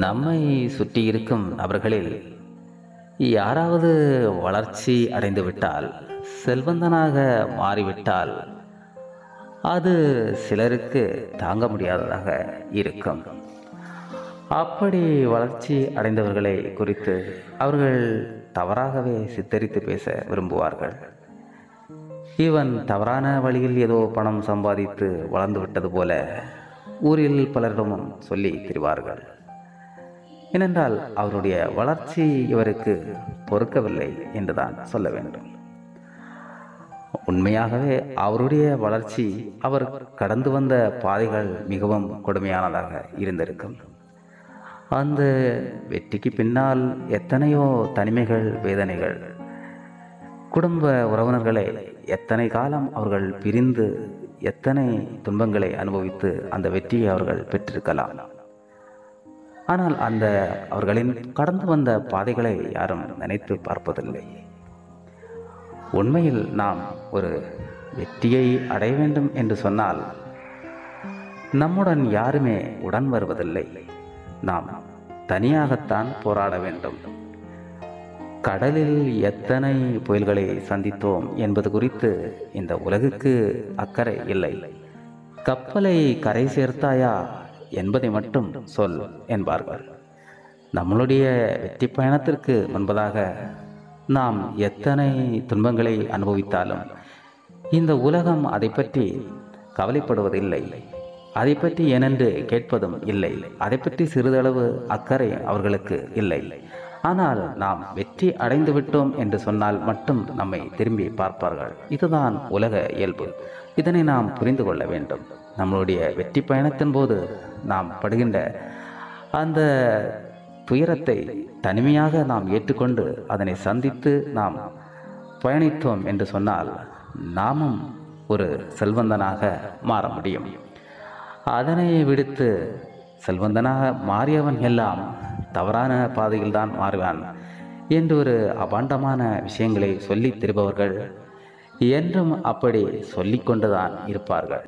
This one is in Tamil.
நம்மை சுற்றி இருக்கும் நபர்களில் யாராவது வளர்ச்சி அடைந்துவிட்டால் செல்வந்தனாக மாறிவிட்டால் அது சிலருக்கு தாங்க முடியாததாக இருக்கும். அப்படி வளர்ச்சி அடைந்தவர்களை குறித்து அவர்கள் தவறாகவே சித்தரித்து பேச விரும்புவார்கள். இவன் தவறான வழியில் ஏதோ பணம் சம்பாதித்து வளர்ந்து விட்டது போல ஊரில் பலரிடமும் சொல்லி திரிவார்கள். ஏனென்றால் அவருடைய வளர்ச்சி இவருக்கு பொறுக்கவில்லை என்றுதான் சொல்ல வேண்டும். உண்மையாகவே அவருடைய வளர்ச்சி அவர் கடந்து வந்த பாதைகள் மிகவும் கொடுமையானதாக இருந்திருக்கும். அந்த வெற்றிக்கு பின்னால் எத்தனையோ தனிமைகள் வேதனைகள் குடும்ப உறவினர்களை எத்தனை காலம் அவர்கள் பிரிந்து எத்தனை துன்பங்களை அனுபவித்து அந்த வெற்றியை அவர்கள் பெற்றிருக்கலாம். ஆனால் அந்த அவர்களின் கடந்து வந்த பாதைகளை யாரும் நினைத்து பார்ப்பதில்லை. உண்மையில் நாம் ஒரு வெற்றியை அடைய வேண்டும் என்று சொன்னால் நம்முடன் யாருமே உடன் வருவதில்லை. நாம் தனியாகத்தான் போராட வேண்டும். கடலில் எத்தனை புயல்களை சந்தித்தோம் என்பது குறித்து இந்த உலகுக்கு அக்கறை இல்லை. கப்பலை கரை சேர்த்தாயா? என்பதை மட்டும் சொல் என்பார்கள். நம்மளுடைய வெற்றி பயணத்திற்கு முன்பதாக நாம் எத்தனை துன்பங்களை அனுபவித்தாலும் இந்த உலகம் அதை பற்றி கவலைப்படுவதில்லை. அதை பற்றி ஏனென்று கேட்பதும் இல்லை. அதை பற்றி சிறிதளவு அக்கறை அவர்களுக்கு இல்லை. ஆனால் நாம் வெற்றி அடைந்து விட்டோம் என்று சொன்னால் மட்டும் நம்மை திரும்பி பார்ப்பார்கள். இதுதான் உலக இயல்பு. இதனை நாம் புரிந்து கொள்ள வேண்டும். நம்மளுடைய வெற்றி பயணத்தின் போது நாம் படுகின்ற அந்த துயரத்தை தனிமையாக நாம் ஏற்றுக்கொண்டு அதனை சந்தித்து நாம் பயணித்தோம் என்று சொன்னால் நாமும் ஒரு செல்வந்தனாக மாற முடியும். அதனை விடுத்து செல்வந்தனாக மாறியவன் எல்லாம் தவறான பாதையில்தான் மாறுவான் என்று ஒரு அபாண்டமான விஷயங்களை சொல்லித் திருபவர்கள் என்றும் அப்படி சொல்லிக்கொண்டுதான் இருப்பார்கள்.